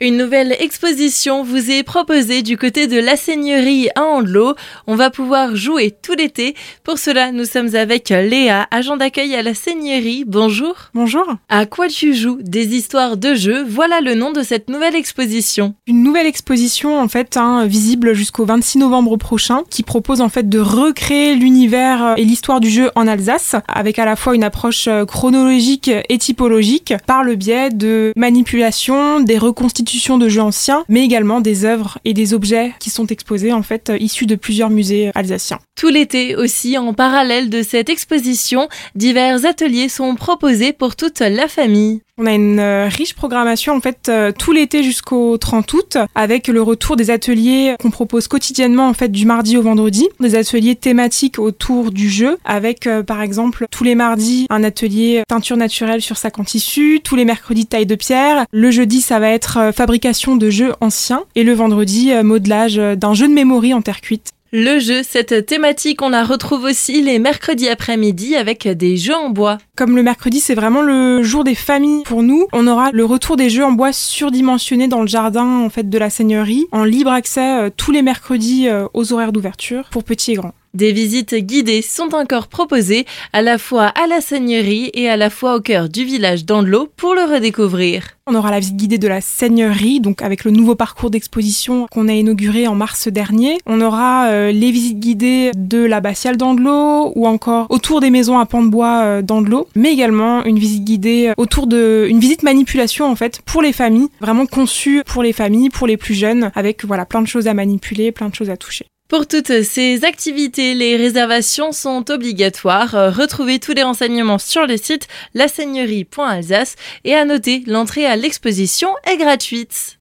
Une nouvelle exposition vous est proposée du côté de la Seigneurie à Andelot. On va pouvoir jouer tout l'été. Pour cela, nous sommes avec Léa, agent d'accueil à la Seigneurie. Bonjour. Bonjour. À quoi tu joues? Des histoires de jeux. Voilà le nom de cette nouvelle exposition. Une nouvelle exposition en fait hein, visible jusqu'au 26 novembre prochain qui propose en fait de recréer l'univers et l'histoire du jeu en Alsace avec à la fois une approche chronologique et typologique par le biais de manipulation, des reconstitutions de jeux anciens, mais également des œuvres et des objets qui sont exposés en fait issus de plusieurs musées alsaciens. Tout l'été aussi, en parallèle de cette exposition, divers ateliers sont proposés pour toute la famille. On a une euh, riche programmation en fait euh, tout l'été jusqu'au 30 août avec le retour des ateliers qu'on propose quotidiennement en fait du mardi au vendredi, des ateliers thématiques autour du jeu avec euh, par exemple tous les mardis un atelier peinture naturelle sur sac en tissu, tous les mercredis taille de pierre, le jeudi ça va être fabrication de jeux anciens. Et le vendredi modelage d'un jeu de mémoire en terre cuite. Le jeu, cette thématique, on la retrouve aussi les mercredis après-midi avec des jeux en bois. Comme le mercredi, c'est vraiment le jour des familles pour nous, on aura le retour des jeux en bois surdimensionnés dans le jardin en fait de la seigneurie, en libre accès euh, tous les mercredis euh, aux horaires d'ouverture pour petits et grands. Des visites guidées sont encore proposées à la fois à la seigneurie et à la fois au cœur du village d'Andelot pour le redécouvrir. On aura la visite guidée de la seigneurie, donc avec le nouveau parcours d'exposition qu'on a inauguré en mars dernier. On aura euh, les visites guidées de l'abbatiale d'Andelot ou encore autour des maisons à pans de bois euh, d'Andelot, mais également une visite guidée autour de une visite manipulation en fait pour les familles, vraiment conçue pour les familles, pour les plus jeunes, avec voilà plein de choses à manipuler, plein de choses à toucher. Pour toutes ces activités, les réservations sont obligatoires. Retrouvez tous les renseignements sur le site laseigneurie.alsace et à noter, l'entrée à l'exposition est gratuite.